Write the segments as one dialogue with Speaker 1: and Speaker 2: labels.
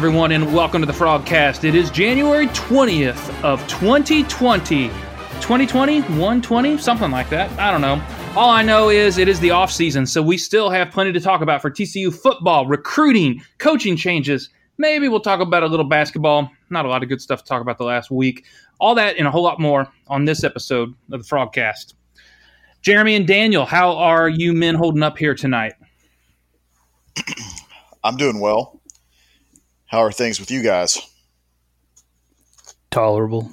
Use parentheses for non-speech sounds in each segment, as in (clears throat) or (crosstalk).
Speaker 1: Everyone, and welcome to the Frogcast. It is January 20th of 2020. 2020? 120? Something like that. I don't know. All I know is it is the off season, so we still have plenty to talk about for TCU football, recruiting, coaching changes. Maybe we'll talk about a little basketball. Not a lot of good stuff to talk about the last week. All that and a whole lot more on this episode of the Frogcast. Jeremy and Daniel, how are you men holding up here tonight?
Speaker 2: I'm doing well. How are things with you guys?
Speaker 3: Tolerable.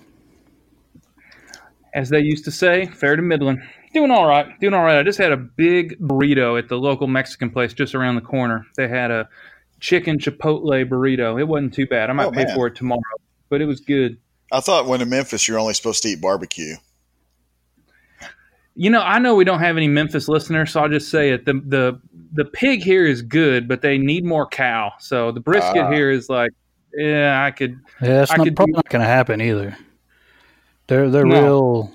Speaker 1: As they used to say, fair to middling. Doing all right. Doing all right. I just had a big burrito at the local Mexican place just around the corner. They had a chicken chipotle burrito. It wasn't too bad. I might
Speaker 2: Oh,
Speaker 1: pay
Speaker 2: man.
Speaker 1: for it tomorrow, but it was good.
Speaker 2: I thought when in Memphis you're only supposed to eat barbecue.
Speaker 1: You know, I know we don't have any Memphis listeners, so I'll just say it. The the the pig here is good, but they need more cow. So the brisket
Speaker 2: Ah.
Speaker 1: here is like, yeah, I could.
Speaker 3: Yeah, it's
Speaker 1: I
Speaker 3: not,
Speaker 1: could
Speaker 3: probably
Speaker 1: do-
Speaker 3: not going to happen either. They're they're
Speaker 1: No.
Speaker 3: real.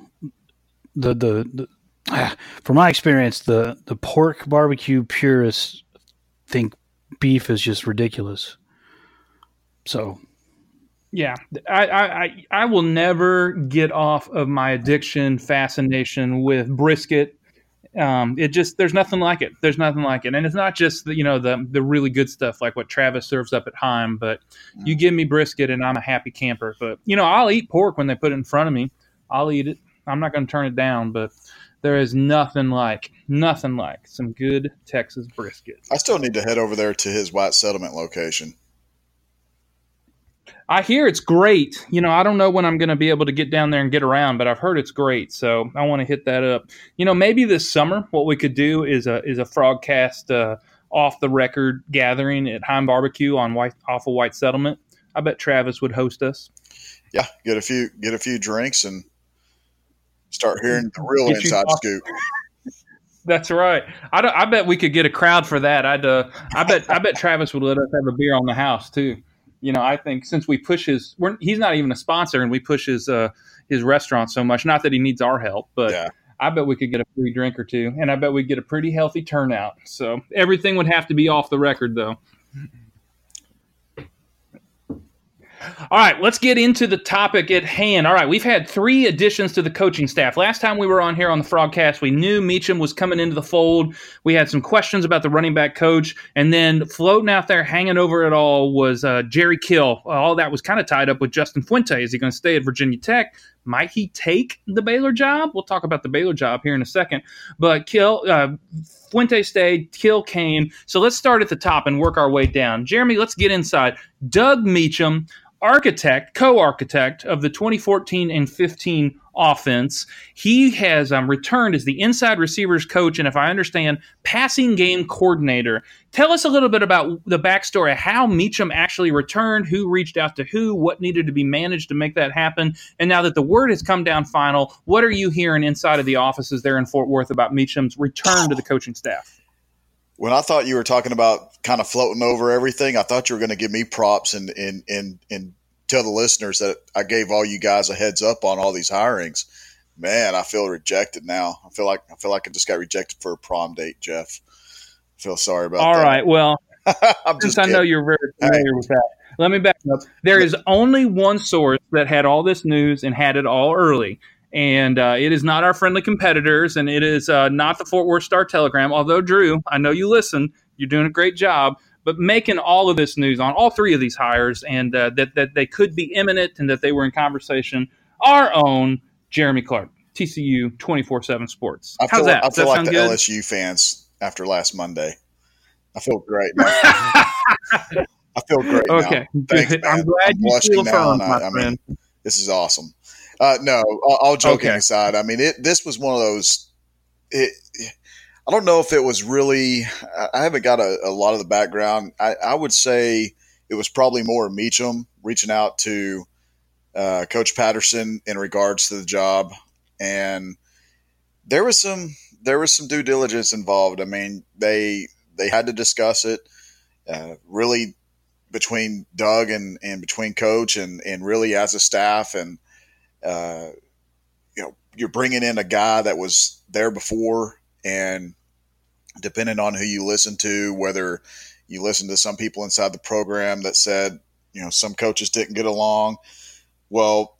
Speaker 3: The the, the ah, from my experience, the the pork barbecue purists think beef is just ridiculous. So
Speaker 1: Yeah, I, I, I, I will never get off of my addiction fascination with brisket. Um, it just there's nothing like it. There's nothing like it, and it's not just the, you know the the really good stuff like what Travis serves up at Heim, but you give me brisket and I'm a happy camper. But you know I'll eat pork when they put it in front of me. I'll eat it. I'm not going to turn it down, but there is nothing like nothing like some good Texas brisket.
Speaker 2: I still need to head over there to his white settlement location.
Speaker 1: I hear it's great. You know, I don't know when I'm going to be able to get down there and get around, but I've heard it's great. So I want to hit that up. You know, maybe this summer, what we could do is a is a frogcast uh, off the record gathering at Heim Barbecue on White off of White Settlement. I bet Travis would host us.
Speaker 2: Yeah, get a few get a few drinks and start hearing the real
Speaker 1: Get
Speaker 2: inside scoop. (laughs)
Speaker 1: That's right. I, don't- I bet we could get a crowd for that. I'd uh, I bet I bet Travis would let us have a beer on the house too. You know, I think since we push his, we're, he's not even a sponsor, and we push his uh, his restaurant so much. Not that he needs our help, but
Speaker 2: Yeah.
Speaker 1: I bet we could get a free drink or two, and I bet we'd get a pretty healthy turnout. So everything would have to be off the record, though. All right, let's get into the topic at hand. All right, we've had three additions to the coaching staff. Last time we were on here on the Frogcast, we knew Meacham was coming into the fold. We had some questions about the running back coach, and then floating out there, hanging over it all, was uh, Jerry Kill. All that was kind of tied up with Justin Fuente. Is he going to stay at Virginia Tech? Might he take the Baylor job? We'll talk about the Baylor job here in a second. But Kill, uh, Fuente stayed, Kill came. So let's start at the top and work our way down. Jeremy, let's get inside. Doug Meacham, architect, co-architect of the 2014 and 15 offense. He has um, returned as the inside receivers coach, and if I understand, passing game coordinator. Tell us a little bit about the backstory, how Meacham actually returned, who reached out to who, what needed to be managed to make that happen, and now that the word has come down final, what are you hearing inside of the offices there in Fort Worth about Meacham's return to the coaching staff?
Speaker 2: When I thought you were talking about kind of floating over everything, I thought you were going to give me props and and and and tell the listeners that I gave all you guys a heads up on all these hirings. Man, I feel rejected now. I feel like I feel like I just got rejected for a prom date, Jeff. I feel sorry about
Speaker 1: All
Speaker 2: that.
Speaker 1: right, well, (laughs)
Speaker 2: I'm
Speaker 1: since I know you're very familiar with that, let me back up. There is only one source that had all this news and had it all early. And uh, it is not our friendly competitors, and it is uh, not the Fort Worth Star Telegram. Although, Drew, I know you listen, you're doing a great job. But making all of this news on all three of these hires, and uh, that that they could be imminent, and that they were in conversation. Our own Jeremy Clark, TCU twenty four seven Sports.
Speaker 2: I
Speaker 1: How's that?
Speaker 2: I feel
Speaker 1: that
Speaker 2: like the
Speaker 1: good?
Speaker 2: LSU fans after last Monday. I feel great. Now. (laughs) I feel great. now.
Speaker 1: okay,
Speaker 2: Thanks.
Speaker 1: I'm glad
Speaker 2: I'm
Speaker 1: you feel
Speaker 2: now,
Speaker 1: affirmed, my
Speaker 2: I- I mean. This is awesome. Uh, no, all, all joking
Speaker 1: Okay.
Speaker 2: aside, I mean, it, this was one of those. It, I don't know if it was really. I- haven't got a, a lot of the background. I, I would say it was probably more Meacham reaching out to uh, Coach Patterson in regards to the job, and there was some there was some due diligence involved. I mean, they they had to discuss it. Uh, really between Doug and, and between coach and, and really as a staff and uh, you know you're bringing in a guy that was there before and depending on who you listen to, whether you listen to some people inside the program that said, you know, some coaches didn't get along. Well,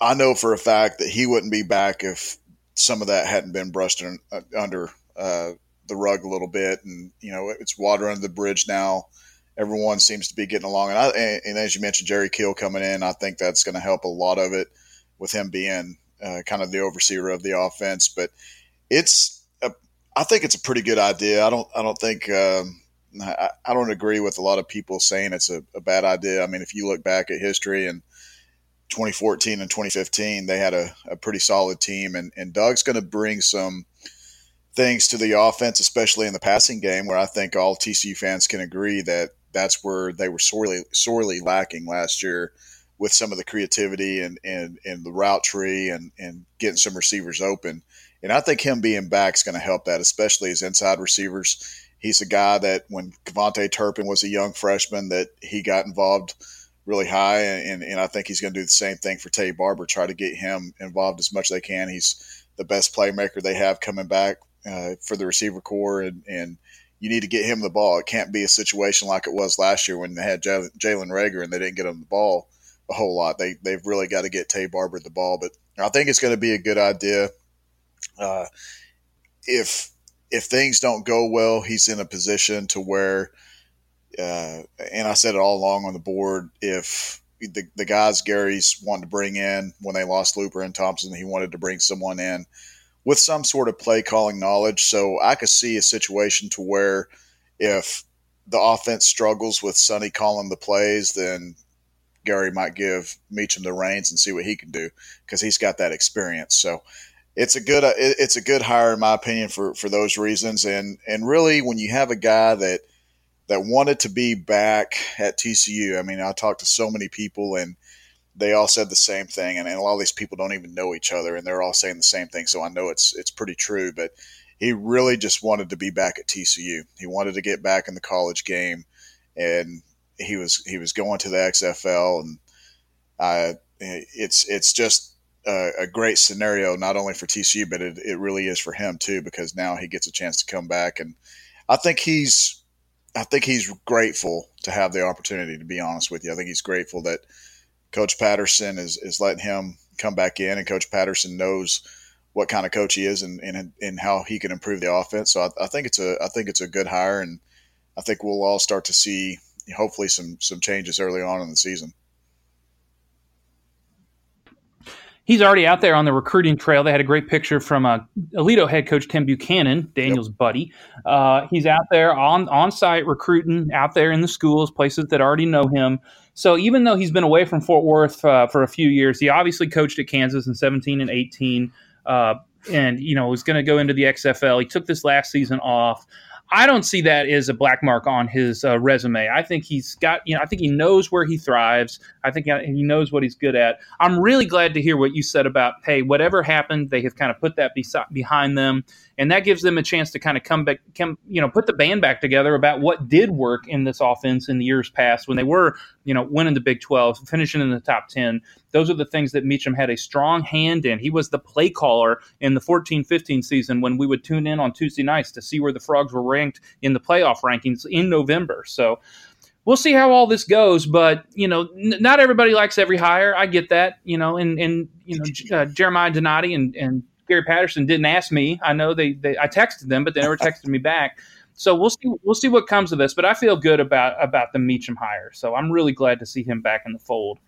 Speaker 2: I know for a fact that he wouldn't be back if some of that hadn't been brushed in, uh, under uh, the rug a little bit. And, you know, it's water under the bridge now. Everyone seems to be getting along. And, I, and, and as you mentioned, Jerry Kill coming in, I think that's going to help a lot of it with him being uh, kind of the overseer of the offense. But it's, I think it's a pretty good idea. I don't, I don't think, um, I, I, don't agree with a lot of people saying it's a, a bad idea. I mean, if you look back at history and 2014 and 2015, they had a, a pretty solid team. And, and Doug's going to bring some things to the offense, especially in the passing game, where I think all TCU fans can agree that that's where they were sorely sorely lacking last year with some of the creativity and, and, and the route tree and, and getting some receivers open. And I think him being back is going to help that, especially as inside receivers. He's a guy that when KaVontae Turpin was a young freshman, that he got involved – really high, and, and I think he's going to do the same thing for Taye Barber. Try to get him involved as much as they can. He's the best playmaker they have coming back uh, for the receiver core, and, and you need to get him the ball. It can't be a situation like it was last year when they had Jalen Reagor and they didn't get him the ball a whole lot. They they've really got to get Taye Barber the ball, but I think it's going to be a good idea. Uh, if if things don't go well, he's in a position to where uh, and I said it all along on the board. If the, the guys Gary's wanting to bring in when they lost Looper and Thompson, he wanted to bring someone in with some sort of play calling knowledge. So I could see a situation to where if the offense struggles with Sonny calling the plays, then Gary might give Meacham the reins and see what he can do because he's got that experience. So it's a good it's a good hire in my opinion for for those reasons. And and really when you have a guy that – that wanted to be back at TCU. I mean, I talked to so many people and they all said the same thing. And, and, a lot of these people don't even know each other and they're all saying the same thing. So I know it's, it's pretty true, but he really just wanted to be back at TCU. He wanted to get back in the college game and he was, he was going to the XFL and uh, it's, it's just, a, a, great scenario, not only for TCU, but it, it really is for him too, because now he gets a chance to come back. And I think he's, I think he's grateful to have the opportunity. To be honest with you, I think he's grateful that Coach Patterson is is letting him come back in, and Coach Patterson knows what kind of coach he is and and, and how he can improve the offense. So I, I think it's a I think it's a good hire, and I think we'll all start to see hopefully some some changes early on in the season.
Speaker 1: He's already out there on the recruiting trail. They had a great picture from uh, Aledo head coach Tim Buchanan, Daniel's yep. buddy. Uh, he's out there on on site recruiting out there in the schools, places that already know him. So even though he's been away from Fort Worth uh, for a few years, he obviously coached at Kansas in 17 and 18. Uh, and you know was going to go into the XFL. He took this last season off. I don't see that as a black mark on his uh, resume. I think he's got, you know, I think he knows where he thrives. I think uh, he knows what he's good at. I'm really glad to hear what you said about, hey, whatever happened, they have kind of put that behind them and that gives them a chance to kind of come back, come, you know, put the band back together about what did work in this offense in the years past when they were, you know, winning the Big 12, finishing in the top 10. Those are the things that Meacham had a strong hand in. He was the play caller in the 14 15 season when we would tune in on Tuesday nights to see where the Frogs were ranked in the playoff rankings in November. So, we'll see how all this goes. But you know, n- not everybody likes every hire. I get that. You know, and and you know, uh, Jeremiah Donati and and Gary Patterson didn't ask me. I know they, they I texted them, but they never texted me back. So we'll see we'll see what comes of this. But I feel good about about the Meacham hire. So I'm really glad to see him back in the fold.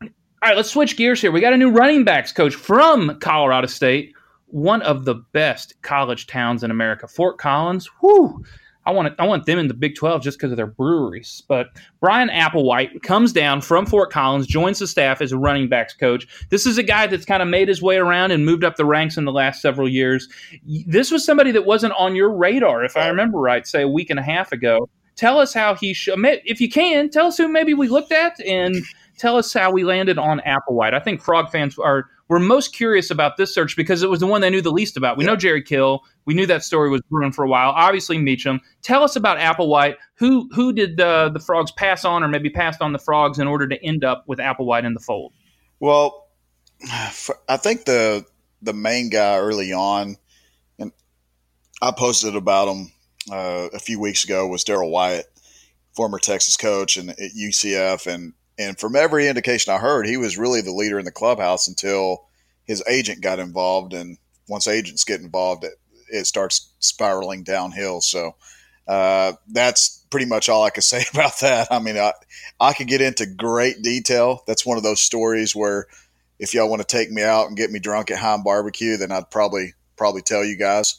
Speaker 1: All right, let's switch gears here. We got a new running backs coach from Colorado State, one of the best college towns in America. Fort Collins. Whoo! I want it, I want them in the Big 12 just because of their breweries. But Bryan Applewhite comes down from Fort Collins, joins the staff as a running backs coach. This is a guy that's kind of made his way around and moved up the ranks in the last several years. This was somebody that wasn't on your radar, if I remember right, say a week and a half ago. Tell us how he should, if you can, tell us who maybe we looked at and tell us how we landed on Applewhite. I think Frog fans are were most curious about this search because it was the one they knew the least about. We yeah. know Jerry Kill. We knew that story was brewing for a while. Obviously, Meacham. Tell us about Applewhite. Who who did uh, the Frogs pass on, or maybe passed on the Frogs in order to end up with Applewhite in the fold?
Speaker 2: Well, I think the the main guy early on, and I posted about him uh, a few weeks ago was Daryl Wyatt, former Texas coach and at UCF, and and from every indication I heard, he was really the leader in the clubhouse until his agent got involved, and once agents get involved, it, it starts spiraling downhill. So uh, that's pretty much all I can (laughs) say about that. I mean, I, I could get into great detail. That's one of those stories where if y'all want to take me out and get me drunk at Heim Barbecue, then I'd probably probably tell you guys.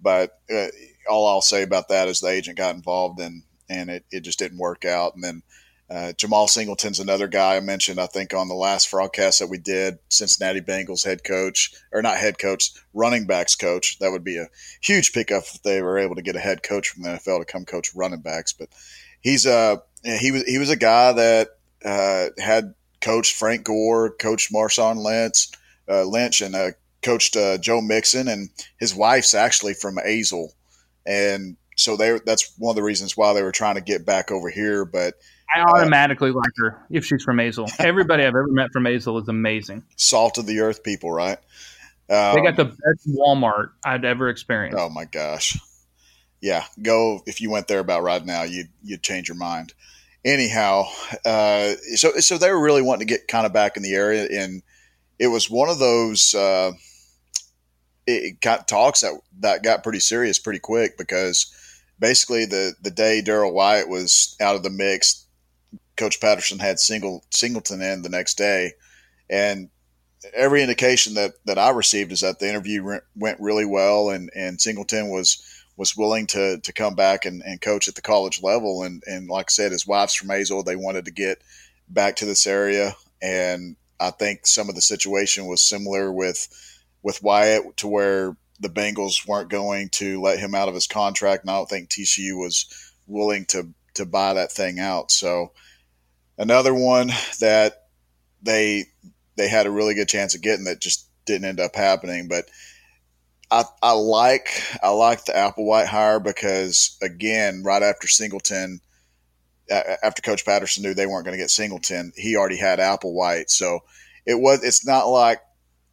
Speaker 2: But uh, all I'll say about that is the agent got involved and and it, it just didn't work out. And then uh, Jemal Singleton's another guy I mentioned, I think, on the last broadcast that we did. Cincinnati Bengals head coach, or not head coach, running backs coach. That would be a huge pickup if they were able to get a head coach from the NFL to come coach running backs. But he's a he was he was a guy that uh, had coached Frank Gore, coached Marshawn Lynch, uh, Lynch, and uh, coached uh, Joe Mixon, and his wife's actually from Azle, and so they that's one of the reasons why they were trying to get back over here, but
Speaker 1: I automatically like her if she's from Azle. Everybody I've ever met from Azle is amazing.
Speaker 2: Salt of the earth people, right?
Speaker 1: Um, they got the best Walmart I'd ever experienced.
Speaker 2: Oh my gosh. Yeah, go if you went there about right now, you'd you'd change your mind. Anyhow, uh, so so they were really wanting to get kind of back in the area, and it was one of those uh, it got talks that that got pretty serious pretty quick because basically the the day Daryl Wyatt was out of the mix, Coach Patterson had single Singleton in the next day, and every indication that that I received is that the interview re- went really well, and and Singleton was was willing to to come back and, and coach at the college level, and and like I said, his wife's from Azle. They wanted to get back to this area, and I think some of the situation was similar with with Wyatt to where the Bengals weren't going to let him out of his contract, and I don't think TCU was willing to to buy that thing out. So Another one that they they had a really good chance of getting that just didn't end up happening. But I, I like I like the Applewhite hire because again, right after Singleton, after Coach Patterson knew they weren't going to get Singleton, he already had Applewhite. So it was it's not like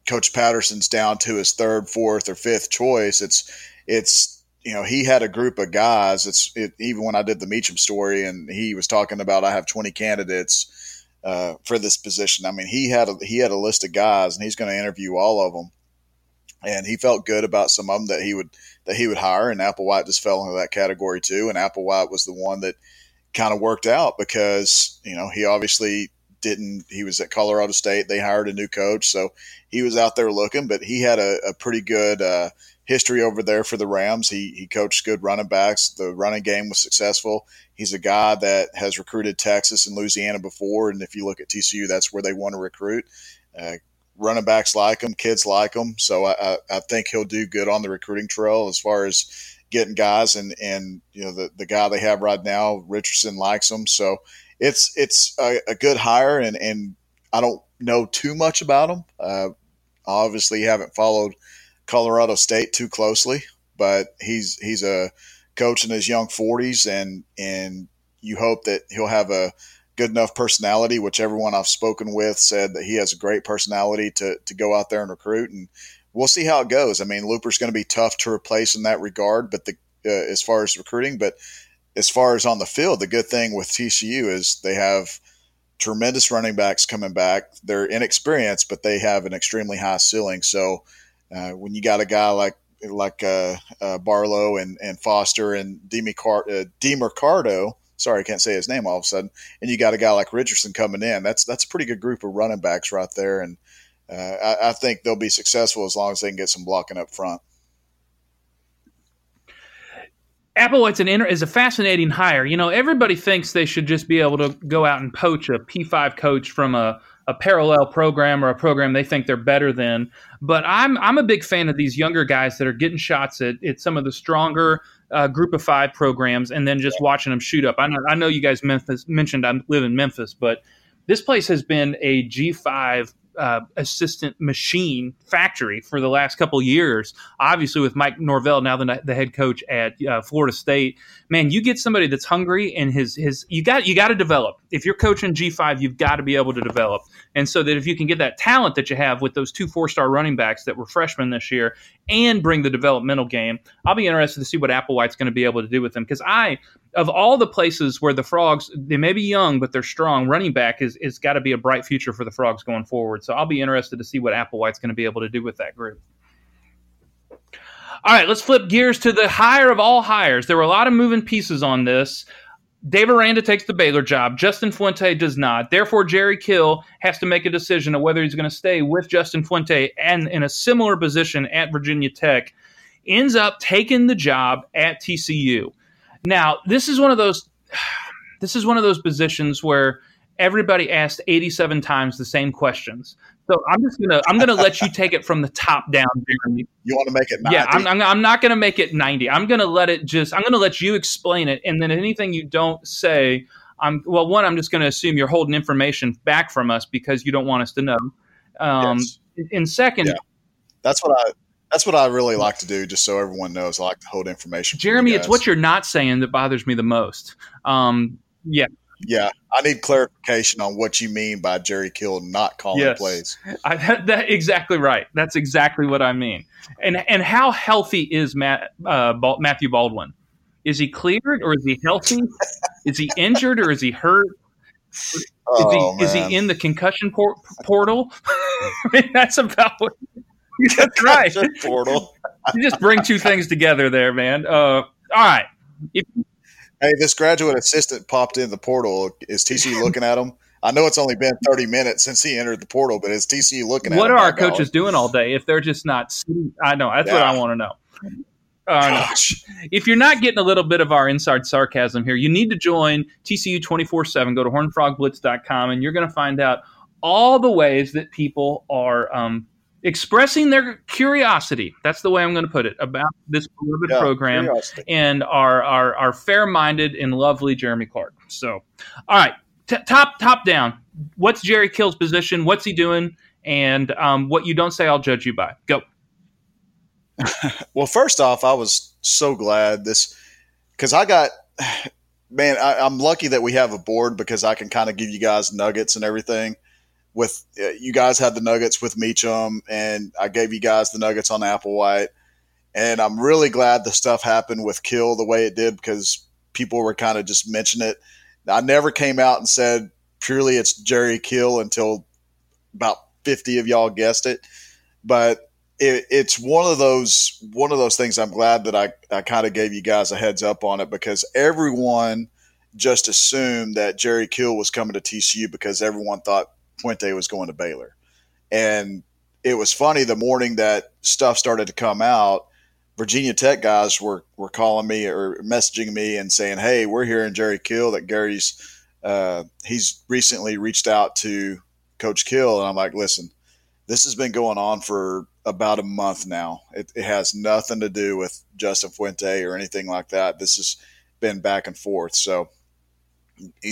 Speaker 2: Coach Patterson's down to his third, fourth, or fifth choice. It's it's you know, he had a group of guys. It's it, even when I did the Meacham story, and he was talking about I have 20 candidates uh, for this position. I mean, he had a, he had a list of guys, and he's going to interview all of them. And he felt good about some of them that he would that he would hire, and Applewhite just fell into that category too. And Applewhite was the one that kind of worked out because you know he obviously didn't. He was at Colorado State. They hired a new coach, so he was out there looking, but he had a, a pretty good. Uh, history over there for the Rams. He he coached good running backs. The running game was successful. He's a guy that has recruited Texas and Louisiana before, and if you look at TCU, that's where they want to recruit. Uh, running backs like him, kids like him, so I, I, think he'll do good on the recruiting trail as far as getting guys. And and you know the the guy they have right now, Richardson likes him, so it's it's a, a good hire. And and I don't know too much about him. Uh, obviously, haven't followed Colorado State too closely, but he's he's a coach in his young 40s, and and you hope that he'll have a good enough personality. Which everyone I've spoken with said that he has a great personality to to go out there and recruit, and we'll see how it goes. I mean, Looper's going to be tough to replace in that regard, but the uh, as far as recruiting, but as far as on the field, the good thing with TCU is they have tremendous running backs coming back. They're inexperienced, but they have an extremely high ceiling. So uh, when you got a guy like like uh, uh, Barlow and, and Foster and Demercado, uh, sorry, I can't say his name all of a sudden, and you got a guy like Richardson coming in, that's that's a pretty good group of running backs right there, and uh, I, I think they'll be successful as long as they can get some blocking up front.
Speaker 1: Applewhite's an inter- is a fascinating hire. You know, everybody thinks they should just be able to go out and poach a P5 coach from a a parallel program or a program they think they're better than. But I'm I'm a big fan of these younger guys that are getting shots at, at some of the stronger uh, group of five programs and then just watching them shoot up. I know, I know you guys Memphis, mentioned I live in Memphis, but this place has been a G5 uh, assistant machine factory for the last couple years. Obviously, with Mike Norvell now the, the head coach at uh, Florida State, man, you get somebody that's hungry and his his you got you got to develop. If you're coaching G five, you've got to be able to develop, and so that if you can get that talent that you have with those two four star running backs that were freshmen this year, and bring the developmental game, I'll be interested to see what Applewhite's going to be able to do with them because I of all the places where the frogs they may be young but they're strong running back is is got to be a bright future for the frogs going forward so i'll be interested to see what applewhite's going to be able to do with that group all right let's flip gears to the hire of all hires there were a lot of moving pieces on this Dave Aranda takes the Baylor job. Justin Fuente does not. Therefore, Jerry Kill has to make a decision of whether he's going to stay with Justin Fuente and in a similar position at Virginia Tech. Ends up taking the job at TCU. Now, this is one of those (sighs) this is one of those positions where everybody asked 87 times the same questions. So I'm just gonna I'm gonna let you take it from the top down, Jeremy.
Speaker 2: You want to make it 90?
Speaker 1: Yeah, I'm, I'm, I'm not gonna make it 90. I'm gonna let it just I'm gonna let you explain it, and then anything you don't say, I'm well. One, I'm just gonna assume you're holding information back from us because you don't want us to know. Um, yes. And second, yeah.
Speaker 2: that's what I that's what I really like to do, just so everyone knows. I like to hold information.
Speaker 1: Jeremy, it's what you're not saying that bothers me the most. Um, yeah.
Speaker 2: Yeah, I need clarification on what you mean by Jerry Kill not calling yes. plays.
Speaker 1: I, that, that, exactly right. That's exactly what I mean. And and how healthy is Matt uh, Matthew Baldwin? Is he cleared or is he healthy? (laughs) is he injured or is he hurt? Is, oh, he, is he in the concussion por- portal? (laughs) I mean, that's about what (laughs) That's right. Portal. you just bring two things together there, man. Uh, all right. If,
Speaker 2: hey, this graduate assistant popped in the portal. Is TC (laughs) looking at him? I know it's only been 30 minutes since he entered the portal, but is TC looking at him?
Speaker 1: What are our coaches doing all day if they're just not I know. That's yeah. what I want to know. Uh, if you're not getting a little bit of our inside sarcasm here, you need to join TCU 24 7. Go to hornfrogblitz.com and you're going to find out all the ways that people are um, expressing their curiosity. That's the way I'm going to put it about this beloved yeah, program curiosity. and our, our, our fair minded and lovely Jeremy Clark. So, all right, T- top top down. What's Jerry Kill's position? What's he doing? And um, what you don't say, I'll judge you by. Go. (laughs)
Speaker 2: well, first off, I was so glad this because I got (sighs) man. I, I'm lucky that we have a board because I can kind of give you guys nuggets and everything with uh, you guys had the Nuggets with Meacham, and I gave you guys the Nuggets on Applewhite. And I'm really glad the stuff happened with Kill the way it did because people were kind of just mentioning it. I never came out and said purely it's Jerry Kill until about 50 of y'all guessed it. But it, it's one of those one of those things. I'm glad that I, I kind of gave you guys a heads up on it because everyone just assumed that Jerry Kill was coming to TCU because everyone thought Fuente was going to Baylor. And it was funny the morning that stuff started to come out, Virginia Tech guys were, were calling me or messaging me and saying, Hey, we're hearing Jerry Kill that Gary's, uh, he's recently reached out to Coach Kill. And I'm like, listen, this has been going on for about a month now. It, it has nothing to do with Justin Fuente or anything like that. This has been back and forth. So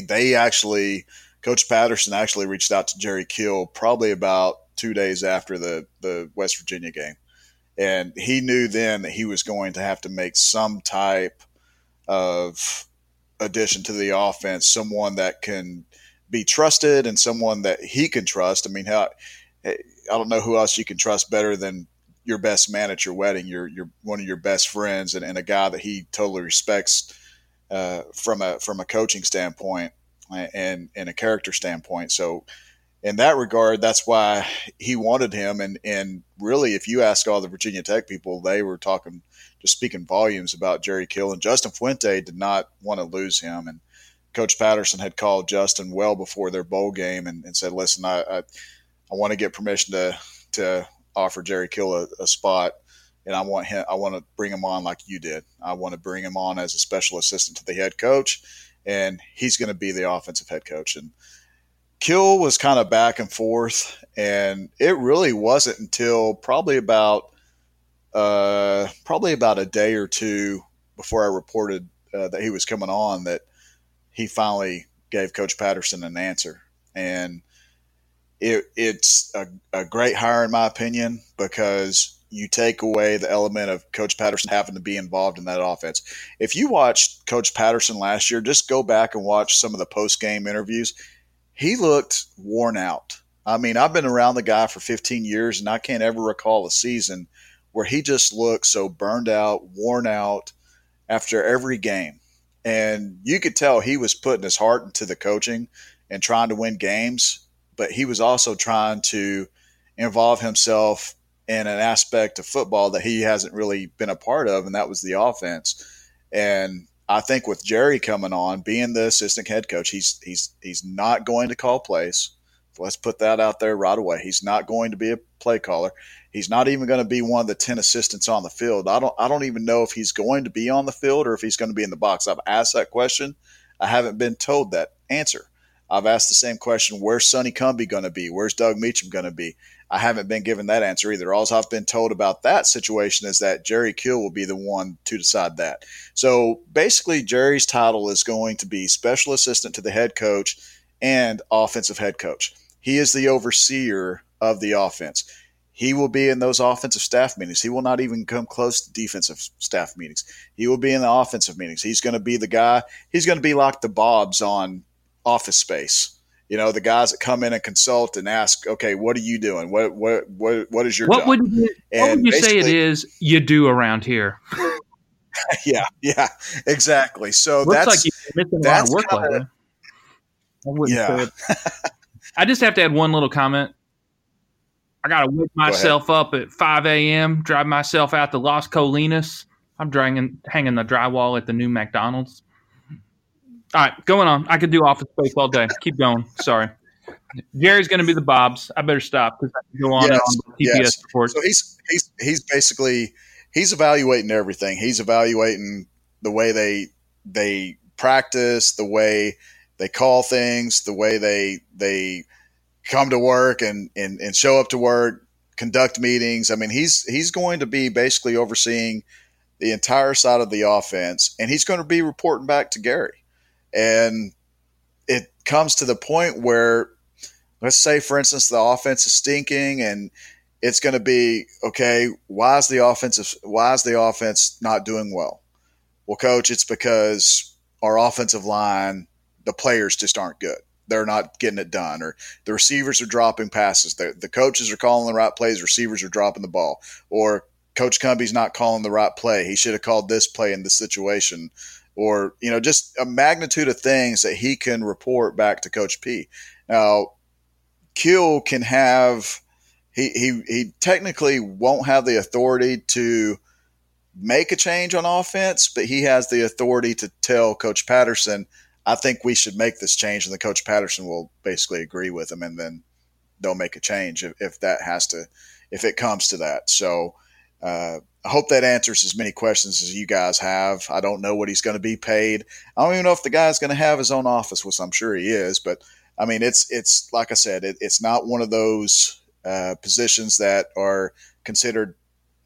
Speaker 2: they actually Coach Patterson actually reached out to Jerry Kill probably about two days after the, the West Virginia game. And he knew then that he was going to have to make some type of addition to the offense, someone that can be trusted and someone that he can trust. I mean, how, I don't know who else you can trust better than your best man at your wedding, your, your one of your best friends, and, and a guy that he totally respects uh, from a from a coaching standpoint and and a character standpoint. So in that regard, that's why he wanted him. And and really, if you ask all the Virginia Tech people, they were talking, just speaking volumes about Jerry Kill and Justin Fuente did not want to lose him. And Coach Patterson had called Justin well before their bowl game and, and said, "Listen, I, I, I want to get permission to to offer Jerry Kill a, a spot." and I want him. I want to bring him on like you did. I want to bring him on as a special assistant to the head coach, and he's going to be the offensive head coach. And Kill was kind of back and forth, and it really wasn't until probably about uh, probably about a day or two before I reported uh, that he was coming on that he finally gave Coach Patterson an answer. And it, it's a, a great hire in my opinion because you take away the element of Coach Patterson having to be involved in that offense. If you watched Coach Patterson last year, just go back and watch some of the post game interviews. He looked worn out. I mean, I've been around the guy for 15 years, and I can't ever recall a season where he just looked so burned out, worn out after every game. And you could tell he was putting his heart into the coaching and trying to win games, but he was also trying to involve himself in an aspect of football that he hasn't really been a part of, and that was the offense. And I think with Jerry coming on, being the assistant head coach, he's he's he's not going to call plays. Let's put that out there right away. He's not going to be a play caller. He's not even going to be one of the ten assistants on the field. I don't I don't even know if he's going to be on the field or if he's going to be in the box. I've asked that question. I haven't been told that answer. I've asked the same question: Where's Sonny Cumbie going to be? Where's Doug Meacham going to be? I haven't been given that answer either. All I've been told about that situation is that Jerry Kill will be the one to decide that. So basically, Jerry's title is going to be special assistant to the head coach and offensive head coach. He is the overseer of the offense. He will be in those offensive staff meetings. He will not even come close to defensive staff meetings. He will be in the offensive meetings. He's going to be the guy. He's going to be like the Bobs on Office Space you know, the guys that come in and consult and ask, okay, what are you doing? What what what what is your
Speaker 1: what
Speaker 2: job?
Speaker 1: Would you, what would you say it is you do around here? (laughs)
Speaker 2: yeah, yeah, exactly. So
Speaker 1: Looks
Speaker 2: that's
Speaker 1: like you're missing a lot of work kinda, like that. I yeah. (laughs) I just have to add one little comment. I got to wake myself Go up at 5 a.m., drive myself out to Las Colinas. I'm dragging, hanging the drywall at the new McDonald's. All right, going on. I could do office space all day. Keep going. Sorry. Jerry's going to be the Bobs. I better stop because I can go on
Speaker 2: yes,
Speaker 1: on TPS yes. reports.
Speaker 2: So he's he's he's basically he's evaluating everything. He's evaluating the way they they practice, the way they call things, the way they they come to work and and, and show up to work, conduct meetings. I mean, he's he's going to be basically overseeing the entire side of the offense, and he's going to be reporting back to Gary. And it comes to the point where, let's say, for instance, the offense is stinking and it's going to be okay. Why is the offensive? Why is the offense not doing well? Well, coach, it's because our offensive line, the players just aren't good. They're not getting it done, or the receivers are dropping passes. The, the coaches are calling the right plays. Receivers are dropping the ball, or Coach Cumbie's not calling the right play. He should have called this play in this situation or you know just a magnitude of things that he can report back to Coach P. Now, Kill can have he he he technically won't have the authority to make a change on offense, but he has the authority to tell Coach Patterson, I think we should make this change, and the Coach Patterson will basically agree with him, and then they'll make a change if, if that has to if it comes to that. So uh, I hope that answers as many questions as you guys have. I don't know what he's going to be paid. I don't even know if the guy's going to have his own office, which I'm sure he is. But I mean, it's it's like I said, it, it's not one of those uh, positions that are considered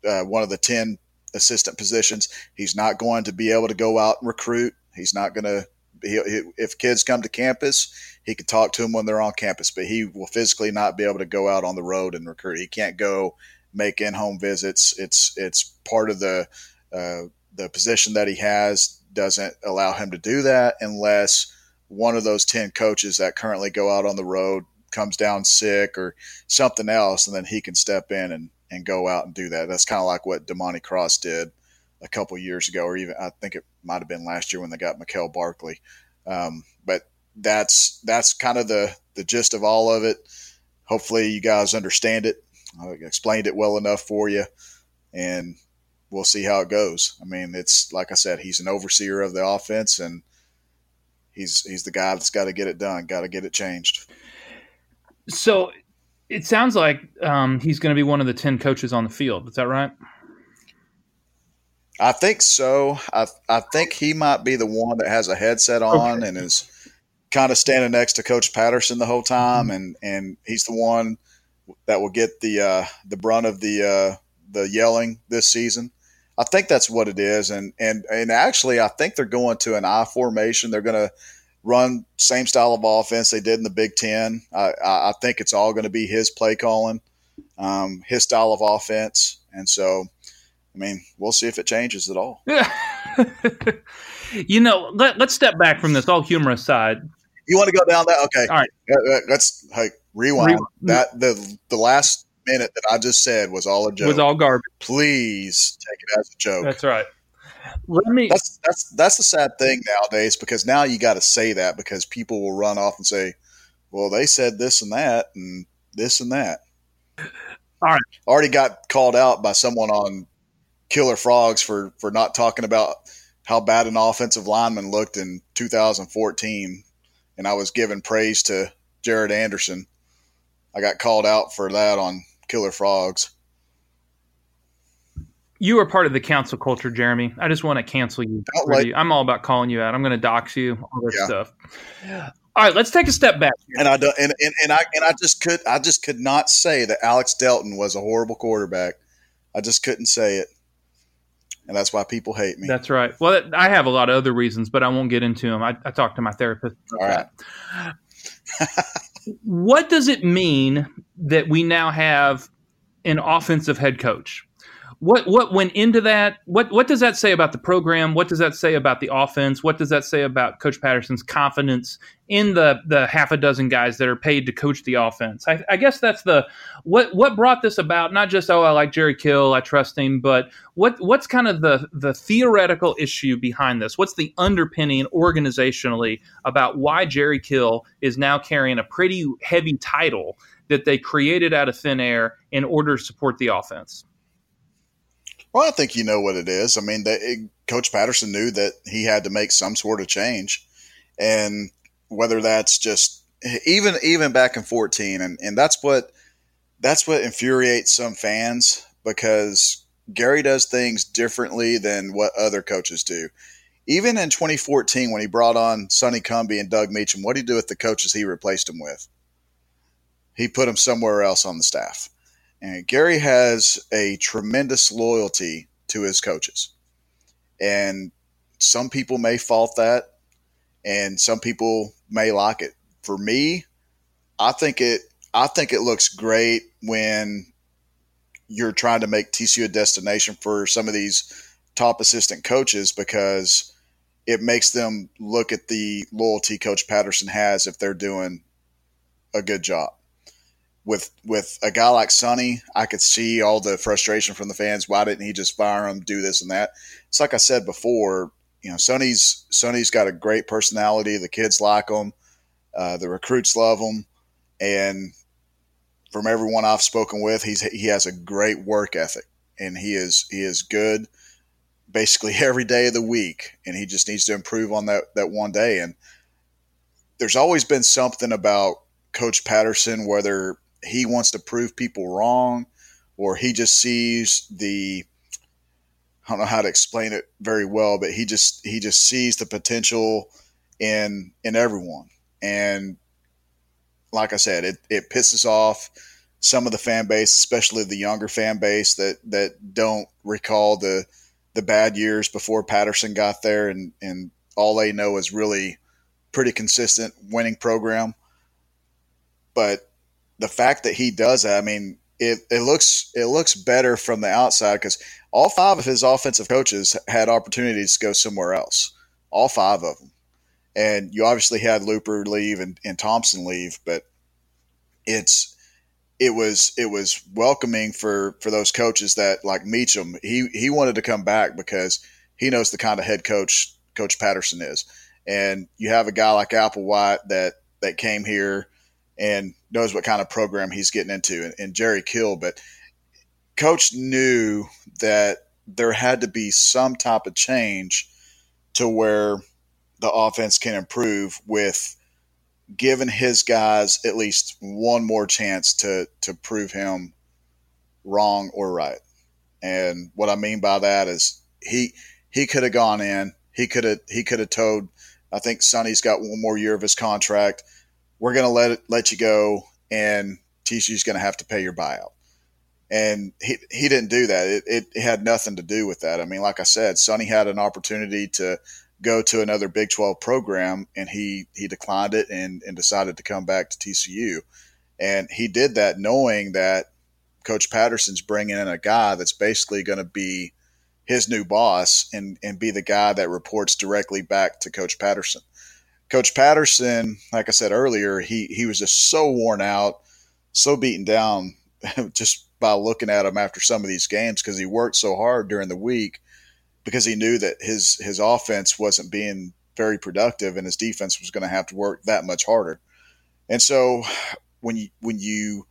Speaker 2: uh, one of the ten assistant positions. He's not going to be able to go out and recruit. He's not going to. He, if kids come to campus, he can talk to them when they're on campus, but he will physically not be able to go out on the road and recruit. He can't go make in-home visits. It's it's part of the uh, the position that he has doesn't allow him to do that unless one of those 10 coaches that currently go out on the road comes down sick or something else, and then he can step in and, and go out and do that. That's kind of like what Damani Cross did a couple years ago, or even I think it might have been last year when they got Mikel Barkley. Um, but that's that's kind of the the gist of all of it. Hopefully, you guys understand it. I explained it well enough for you, and we'll see how it goes. I mean, it's like I said, he's an overseer of the offense, and he's he's the guy that's got to get it done, got to get it changed.
Speaker 1: So it sounds like um, he's going to be one of the ten coaches on the field. Is that right?
Speaker 2: I think so. I I think he might be the one that has a headset on okay. and is kind of standing next to Coach Patterson the whole time, mm-hmm. and and he's the one that will get the uh, the brunt of the uh, the yelling this season. I think that's what it is, and and and actually, I think they're going to an I formation. They're going to run same style of offense they did in the Big Ten. I, I think it's all going to be his play calling, um, his style of offense, and so I mean we'll see if it changes at all. (laughs)
Speaker 1: you know, let, us step back from this all humorous side.
Speaker 2: You want to go down that? Okay,
Speaker 1: all right.
Speaker 2: Let's hey, rewind. Re- that the the last minute that I just said was all a joke.
Speaker 1: Was all garbage.
Speaker 2: Please take it as a joke.
Speaker 1: That's right. Let me.
Speaker 2: That's that's that's the sad thing nowadays because now you got to say that because people will run off and say, "Well, they said this and that and this and that."
Speaker 1: All right.
Speaker 2: Already got called out by someone on Killer Frogs for for not talking about how bad an offensive lineman looked in 2014, and I was giving praise to Jared Anderson. I got called out for that on Killer Frogs.
Speaker 1: You are part of the council culture, Jeremy. I just want to cancel you. Like, I'm all about calling you out. I'm going to dox you, all this yeah. stuff. All right, let's take a step back.
Speaker 2: Here. And I do, and, and, and I and I just could I just could not say that Alex Delton was a horrible quarterback. I just couldn't say it, and that's why people hate me.
Speaker 1: That's right. Well, I have a lot of other reasons, but I won't get into them. I, I talked to my therapist.
Speaker 2: All right. (laughs)
Speaker 1: what does it mean that we now have an offensive head coach? What what went into that? What what does that say about the program? What does that say about the offense? What does that say about Coach Patterson's confidence in the the half a dozen guys that are paid to coach the offense? I, I guess that's the what what brought this about. Not just oh I like Jerry Kill, I trust him, but what what's kind of the the theoretical issue behind this? What's the underpinning organizationally about why Jerry Kill is now carrying a pretty heavy title that they created out of thin air in order to support the offense?
Speaker 2: Well, I think you know what it is. I mean, they, Coach Patterson knew that he had to make some sort of change, and whether that's just even even back in fourteen, and and that's what that's what infuriates some fans because Gary does things differently than what other coaches do. Even in 2014, when he brought on Sonny Cumbie and Doug Meacham, what did he do with the coaches he replaced him with? He put them somewhere else on the staff. And Gary has a tremendous loyalty to his coaches. And some people may fault that, and some people may like it. For me, I think it I think it looks great when you're trying to make TCU a destination for some of these top assistant coaches because it makes them look at the loyalty Coach Patterson has if they're doing a good job with with a guy like Sonny, I could see all the frustration from the fans. Why didn't he just fire him, do this and that? It's like I said before. You know, Sonny's Sonny's got a great personality. The kids like him. Uh, the recruits love him, and from everyone I've spoken with, he's he has a great work ethic, and he is he is good basically (laughs) every day of the week, and he just needs to improve on that that one day. And there's always been something about Coach Patterson, whether he wants to prove people wrong or he just sees the I don't know how to explain it very well, but he just he just sees the potential in in everyone. And like I said, it, it pisses off some of the fan base, especially the younger fan base that that don't recall the the bad years before Patterson got there and, and all they know is really pretty consistent winning program. But the fact that he does that, I mean, it, it looks it looks better from the outside because all five of his offensive coaches had opportunities to go somewhere else. All five of them, and you obviously had Looper leave and, and Thompson leave, but it's it was it was welcoming for for those coaches that like Meacham. He he wanted to come back because he knows the kind of head coach Coach Patterson is, and you have a guy like Applewhite that that came here and knows what kind of program he's getting into, and, and Jerry Kill. But coach knew that there had to be some type of change to where the offense can improve with giving his guys at least one more chance to to prove him wrong or right. And what I mean by that is he he could have gone in, he could have he could have told I think Sonny's got one more year of his contract we're going to let it, let you go, and TCU's going to have to pay your buyout. And he, he didn't do that. It, it, had nothing to do with that. I mean, like I said, Sonny had an opportunity to go to another Big 12 program, and he he declined it and, and decided to come back to TCU. And he did that knowing that Coach Patterson's bringing in a guy that's basically going to be his new boss and, and be the guy that reports directly back to Coach Patterson. Coach Patterson, like I said earlier, he, he was just so worn out, so beaten down (laughs) just by looking at him after some of these games because he worked so hard during the week because he knew that his his offense wasn't being very productive and his defense was going to have to work that much harder. And so when you when you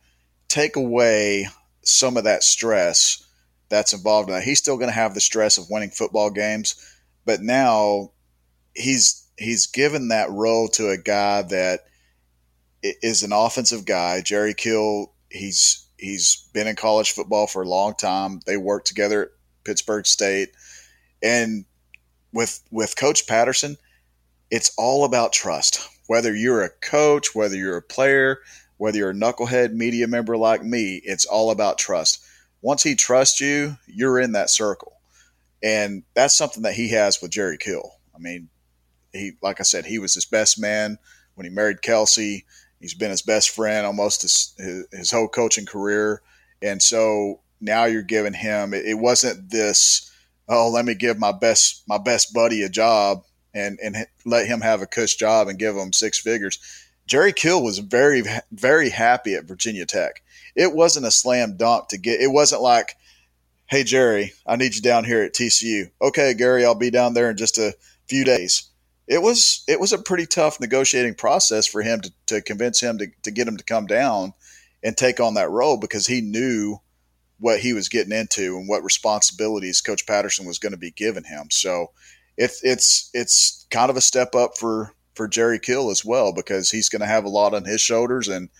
Speaker 2: take away some of that stress that's involved in that, he's still going to have the stress of winning football games, but now he's he's given that role to a guy that is an offensive guy. Jerry Kill, he's he's been in college football for a long time. They worked together at Pittsburg State. And with with Coach Patterson, it's all about trust. Whether you're a coach, whether you're a player, whether you're a knucklehead media member like me, it's all about trust. Once he trusts you, you're in that circle. And that's something that he has with Jerry Kill. I mean, he like I said, he was his best man when he married Kelsey. He's been his best friend almost his, his, his whole coaching career. And so now you're giving him it, it wasn't this oh, let me give my best my best buddy a job and and let him have a cush job and give him six figures. Jerry Kill was very very happy at Virginia Tech. It wasn't a slam dunk to get. It wasn't like, hey Jerry, I need you down here at TCU. Okay, Gary, I'll be down there in just a few days. It was it was a pretty tough negotiating process for him to, to convince him to, to get him to come down and take on that role because he knew what he was getting into and what responsibilities Coach Patterson was going to be giving him. So it's it's it's kind of a step up for for Jerry Kill as well because he's going to have a lot on his shoulders and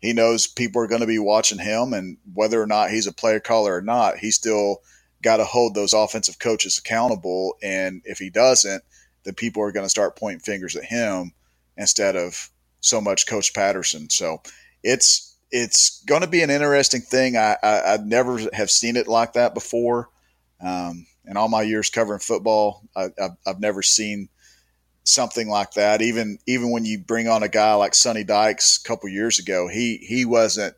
Speaker 2: he knows people are going to be watching him and whether or not he's a player caller or not, he still got to hold those offensive coaches accountable. And if he doesn't, then people are going to start pointing fingers at him instead of so much Coach Patterson. So it's it's going to be an interesting thing. I, I, I, never have seen it like that before. Um, in all my years covering football, I, have I've never seen something like that. Even even when you bring on a guy like Sonny Dykes a couple years ago, he he wasn't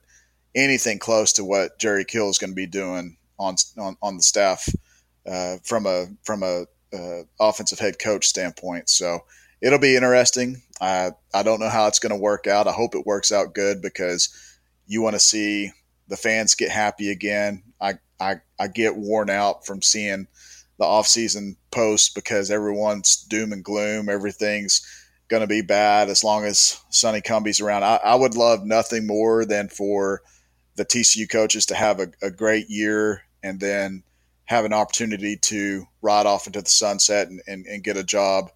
Speaker 2: anything close to what Jerry Kill is going to be doing on on, on the staff uh, from a from a uh, offensive head coach standpoint. So it'll be interesting. I I don't know how it's going to work out. I hope it works out good because you want to see the fans get happy again. I, I, I get worn out from seeing the offseason posts because everyone's doom and gloom. Everything's going to be bad as long as Sonny Cumbie's around. I, I, would love nothing more than for the TCU coaches to have a, a, great year and then have an opportunity to ride off into the sunset and, and, and get a job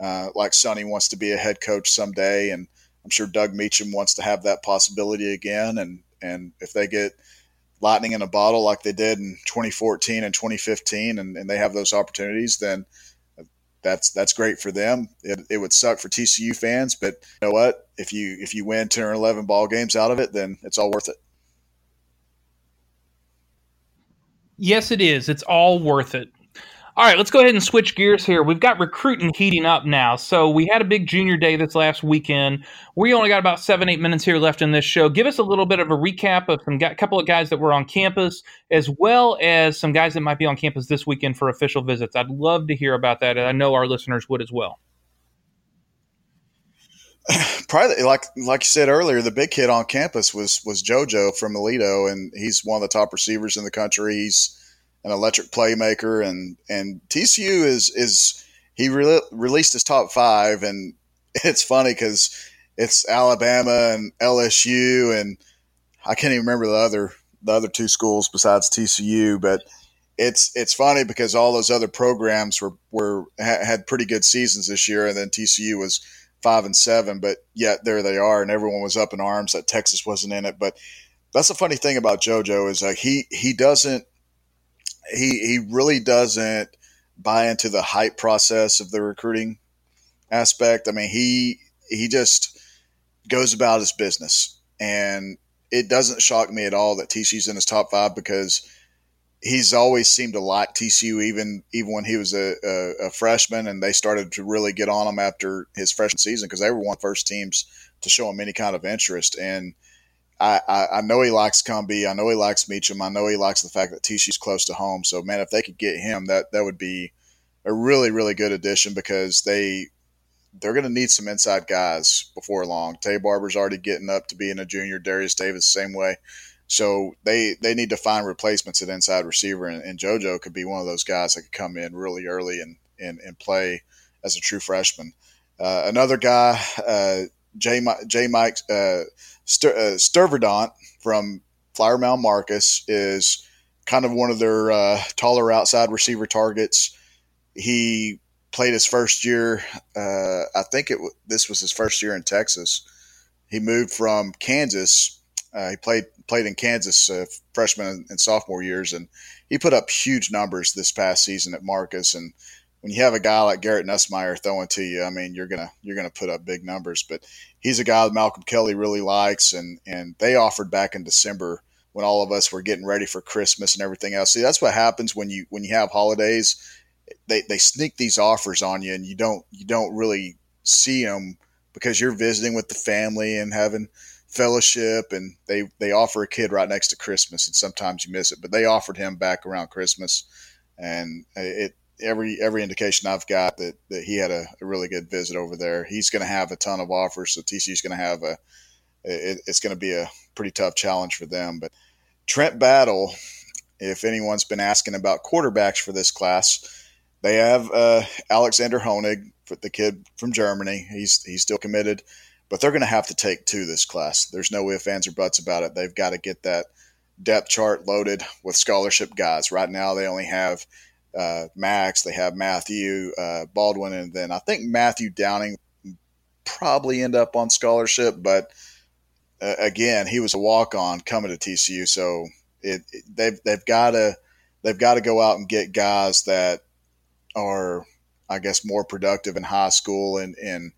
Speaker 2: uh, like Sonny wants to be a head coach someday. And I'm sure Doug Meacham wants to have that possibility again. And, and if they get lightning in a bottle like they did in 2014 and 2015 and, and they have those opportunities, then that's that's great for them. It, it would suck for TCU fans, but you know what? If you if you win 10 or 11 ball games out of it, then it's all worth it.
Speaker 1: Yes, it is. It's all worth it. All right, let's go ahead and switch gears here. We've got recruiting heating up now. So we had a big junior day this last weekend. We only got about seven, eight minutes here left in this show. Give us a little bit of a recap of some a couple of guys that were on campus, as well as some guys that might be on campus this weekend for official visits. I'd love to hear about that, and I know our listeners would as well. (clears throat)
Speaker 2: Probably like like you said earlier, the big kid on campus was was JoJo from Aledo, and he's one of the top receivers in the country. He's an electric playmaker, and and TCU is is he re- released his top five, and (laughs) it's funny because it's Alabama and LSU, and I can't even remember the other the other two schools besides TCU, but it's it's funny because all those other programs were were had pretty good seasons this year, and then TCU was five and seven, but yet there they are, and everyone was up in arms that Texas wasn't in it. But that's the funny thing about JoJo is like he he doesn't he he really doesn't buy into the hype process of the recruiting aspect. I mean, he he just goes about his business, and it doesn't shock me at all that TCU's in his top five because he's always seemed to like TCU, even even when he was a, a, a, freshman, and they started to really get on him after his freshman season because they were one of the first teams to show him any kind of interest. And I, I, I know he likes Cumbie. I know he likes Meacham. I know he likes the fact that TCU's close to home. So man, if they could get him, that that would be a really really good addition because they they're going to need some inside guys before long. Taye Barber's already getting up to being a junior. Darius Davis same way. So they they need to find replacements at inside receiver, and, and JoJo could be one of those guys that could come in really early and and, and play as a true freshman. Uh, another guy, uh, J. J. Mike uh, uh, from Flower Mound Marcus is kind of one of their uh, taller outside receiver targets. He played his first year. Uh, I think it this was his first year in Texas. He moved from Kansas. Uh, he played played in Kansas uh, freshman and sophomore years, and he put up huge numbers this past season at Marcus. And when you have a guy like Garrett Nussmeier throwing to you, I mean, you're gonna you're gonna put up big numbers. But he's a guy that Malcolm Kelly really likes, and and they offered back in December when all of us were getting ready for Christmas and everything else. See, that's what happens when you when you have holidays. They, they sneak these offers on you, and you don't you don't really see them because you're visiting with the family and having fellowship and they they offer a kid right next to christmas and sometimes you miss it but they offered him back around christmas. And it every every indication i've got that that he had a, a really good visit over there. He's going to have a ton of offers so tcu's going to have a it, it's going to be a pretty tough challenge for them. But trent battle if anyone's been asking about quarterbacks for this class they have uh, alexander honig the kid from germany. He's he's still committed but they're going to have to take two this class. There's no ifs, ands, or buts about it. They've got to get that depth chart loaded with scholarship guys. Right now, they only have uh, Max, they have Matthew uh, Baldwin, and then I think Matthew Downing probably end up on scholarship. But uh, again, he was a walk on coming to TCU, so it, it, they've they've got to they've got to go out and get guys that are, I guess, more productive in high school and and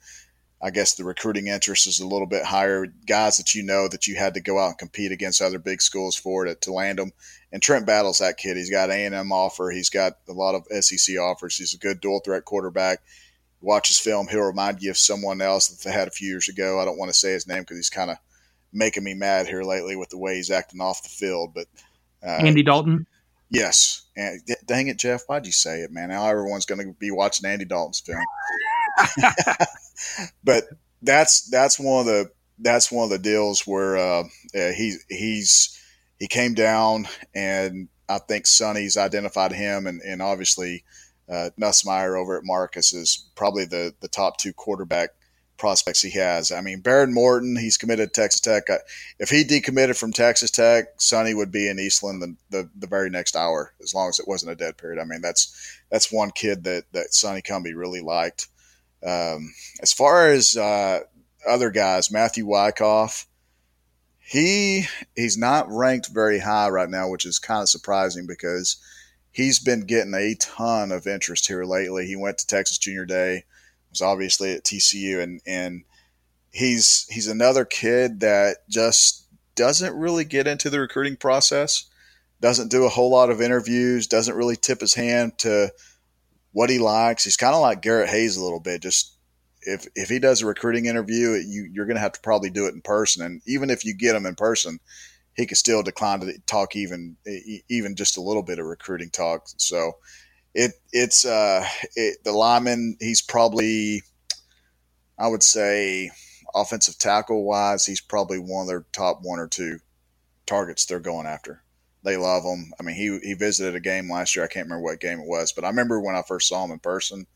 Speaker 2: I guess the recruiting interest is a little bit higher. Guys that you know that you had to go out and compete against other big schools for to, to land them. And Trent Battle's that kid. He's got A and M offer. He's got a lot of SEC offers. He's a good dual threat quarterback. Watch his film. He'll remind you of someone else that they had a few years ago. I don't want to say his name because he's kind of making me mad here lately with the way he's acting off the field. But
Speaker 1: uh, Andy Dalton.
Speaker 2: Yes. And dang it, Jeff. Why'd you say it, man? Now everyone's going to be watching Andy Dalton's film. (laughs) but that's that's one of the that's one of the deals where uh, he he's he came down and I think Sonny's identified him and, and obviously uh, Nussmeier over at Marcus is probably the the top two quarterback prospects he has. I mean, Behren Morton, he's committed to Texas Tech. If he decommitted from Texas Tech, Sonny would be in Eastland the, the, the, very next hour, as long as it wasn't a dead period. I mean, that's that's one kid that that Sonny Cumbie really liked. Um, as far as uh, other guys, Matthew Wyckoff, he he's not ranked very high right now, which is kind of surprising because he's been getting a ton of interest here lately. He went to Texas Junior Day, was obviously at TCU, and and he's he's another kid that just doesn't really get into the recruiting process, doesn't do a whole lot of interviews, doesn't really tip his hand to what he likes. He's kind of like Garrett Hayes a little bit. Just if if he does a recruiting interview, you you're going to have to probably do it in person. And even if you get him in person, he could still decline to talk even even just a little bit of recruiting talk. So it it's uh it, the lineman. He's probably I would say offensive tackle wise, he's probably one of their top one or two targets they're going after they love him. I mean, he he visited a game last year. I can't remember what game it was, but I remember when I first saw him in person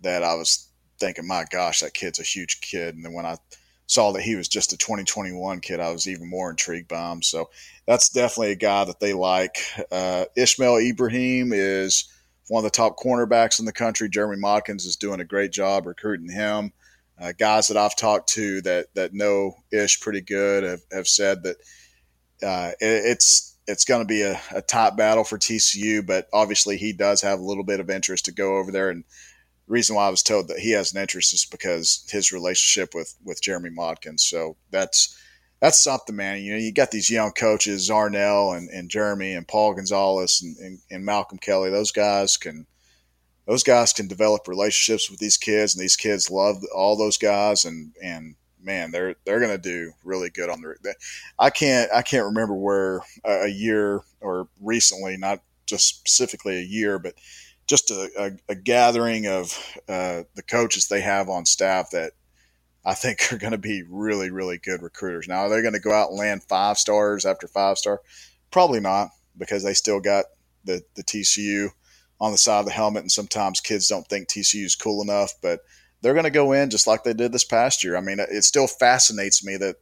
Speaker 2: that I was thinking, my gosh, that kid's a huge kid. And then when I saw that he was just a 2021 kid, I was even more intrigued by him. So that's definitely a guy that they like. Uh, Ishmael Ibrahim is one of the top cornerbacks in the country. Jeremy Modkins is doing a great job recruiting him. Uh, guys that I've talked to that that know Ish pretty good have, have said that uh, it, it's it's going to be a, a top battle for TCU, but obviously he does have a little bit of interest to go over there. And the reason why I was told that he has an interest is because his relationship with with Jeremy Modkins. So that's that's something, man. You know, you got these young coaches, Arnell and, and Jeremy and Paul Gonzalez and, and, and Malcolm Kelly. Those guys can those guys can develop relationships with these kids, and these kids love all those guys, and and man, they're they're going to do really good on the. I can't I can't remember where a, year or recently, not just specifically a year, but just a, a, a gathering of uh, the coaches they have on staff that I think (laughs) are going to be really, really good recruiters. Now, are they going to go out and land five stars after five star? Probably not, because they still got the, the TCU on the side of the helmet, and sometimes kids don't think TCU is cool enough, but they're going to go in just like they did this past year. I mean, it still fascinates me that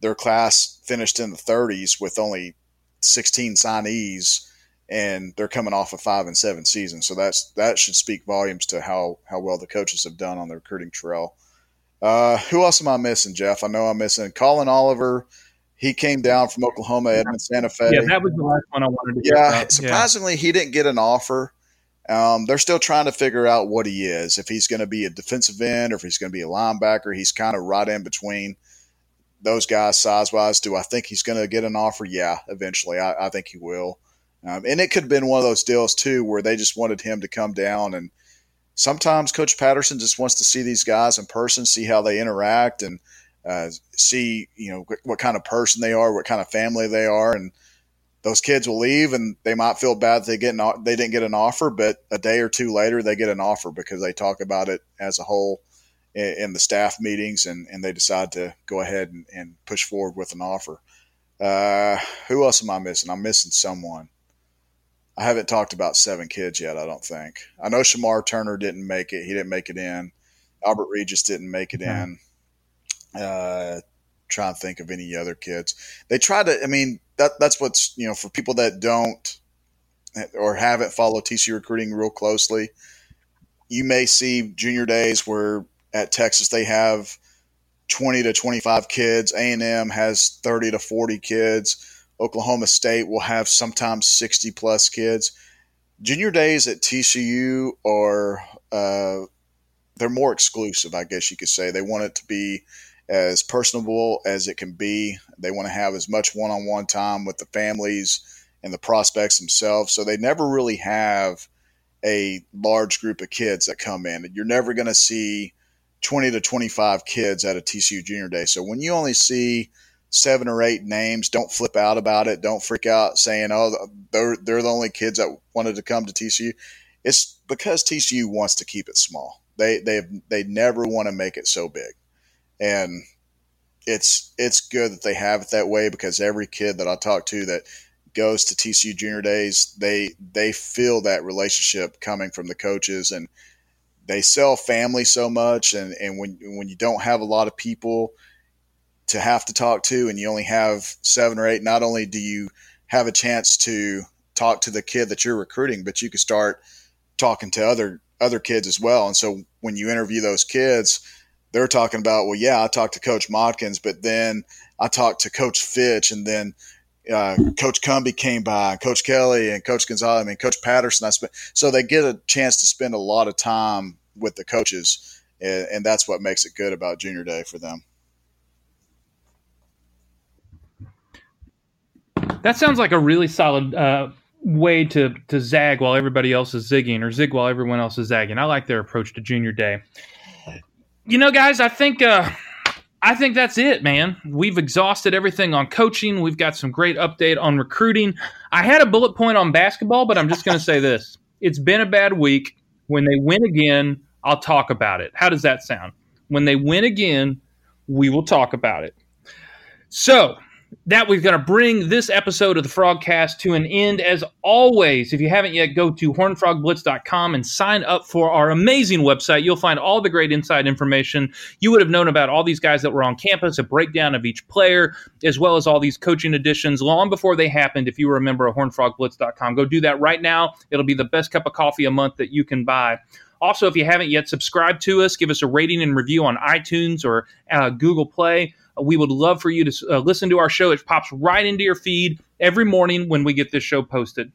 Speaker 2: their class finished in the 30s with only 16 signees and they're coming off a five and seven season. So that's that should speak volumes to how how well the coaches have done on the recruiting trail. Uh, who else am I missing, Jeff? I know I'm missing Collin Oliver. He came down from Oklahoma, Edmond Santa Fe.
Speaker 1: Yeah, that was the last one I wanted to.
Speaker 2: Yeah, surprisingly, yeah. he didn't get an offer. Um, they're still trying to figure out what he is. If he's going to be a defensive end or if he's going to be a linebacker, he's kind of right in between those guys size wise. Do I think he's going to get an offer? Yeah, eventually. I, I think he will. Um, and it could have been one of those deals too, where they just wanted him to come down. And sometimes Coach Patterson just wants to see these guys in person, see how they interact, and uh, see you know what kind of person they are, what kind of family they are, and those kids will leave and they might feel bad they get an, they didn't get an offer, but a day or two later they get an offer because they talk about it as a whole in, in the staff meetings and, and they decide to go ahead and, and push forward with an offer. Uh, who else am I missing? I'm missing someone. I haven't talked about seven kids yet. I don't think. I know Shamar Turner didn't make it. He didn't make it in. Albert Regis didn't make it mm-hmm. in. Uh, trying to think of any other kids. They try to. I mean, that that's what's you know for people that don't or haven't followed TCU recruiting real closely. You may see junior days where at Texas they have 20 to 25 kids. A&M has 30 to 40 kids. Oklahoma State will have sometimes 60 plus kids. Junior days at TCU are uh, they're more exclusive, I guess you could say. They want it to be as personable as it can be. They want to have as much one on one time with the families and the prospects themselves. So they never really have a large group of kids that come in. You're never going to see 20 to 25 kids at a TCU junior day. So when you only see seven or eight names, don't flip out about it. Don't freak out saying, oh, they're, they're the only kids that wanted to come to TCU. It's because TCU wants to keep it small. They, they, they never want to make it so big and it's it's good that they have it that way because every kid that I talk to that goes to TCU Junior Days, they they feel that relationship coming from the coaches, and they sell family so much. And and when when you don't have a lot of people to have to talk to, and you only have seven or eight, not only do you have a chance to talk to the kid that you're recruiting, but you can start talking to other other kids as well. And so when you interview those kids they're talking about, well, yeah, I talked to Coach Modkins, but then I talked to Coach Fitch, and then uh, Coach Cumbie came by, Coach Kelly, and Coach Gonzalez, I mean, Coach Patterson. I spent so they get a chance to spend a lot of time with the coaches, and, and that's what makes it good about Junior Day for them.
Speaker 1: That sounds like a really solid uh, way to to zag while everybody else is zigging, or zig while everyone else is zagging. I like their approach to Junior Day you know, guys, I think uh, I think that's it, man. We've exhausted everything on coaching. We've got some great update on recruiting. I had a bullet point on basketball, but I'm just going to say this: it's been a bad week. When they win again, I'll talk about it. How does that sound? When they win again, we will talk about it. So that we're going to bring this episode of the Frogcast to an end. As always, if you haven't yet, go to hornfrogblitz.com and sign up for our amazing website. You'll find all the great inside information you would have known about all these guys that were on campus, a breakdown of each player, as well as all these coaching additions long before they happened. If you were a member of hornfrogblitz.com, go do that right now. It'll be the best cup of coffee a month that you can buy. Also, if you haven't yet subscribed to us, give us a rating and review on iTunes or uh, Google Play. We would love for you to uh, listen to our show. It pops right into your feed every morning when we get this show posted.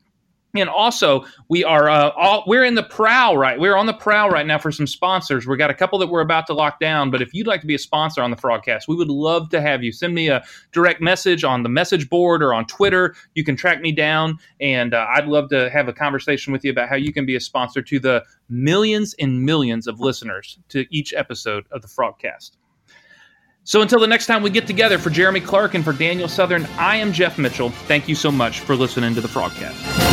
Speaker 1: And also, we are uh, all we're in the prowl right. We're on the prowl right now for some sponsors. We got a couple that we're about to lock down. But if you'd like to be a sponsor on the Frogcast, we would love to have you. Send me a direct message on the message board or on Twitter. You can track me down, and uh, I'd love to have a conversation with you about how you can be a sponsor to the millions and millions of listeners to each episode of the Frogcast. So until the next time we get together, for Jeremy Clark and for Daniel Southern, I am Jeff Mitchell. Thank you so much for listening to the Frogcast.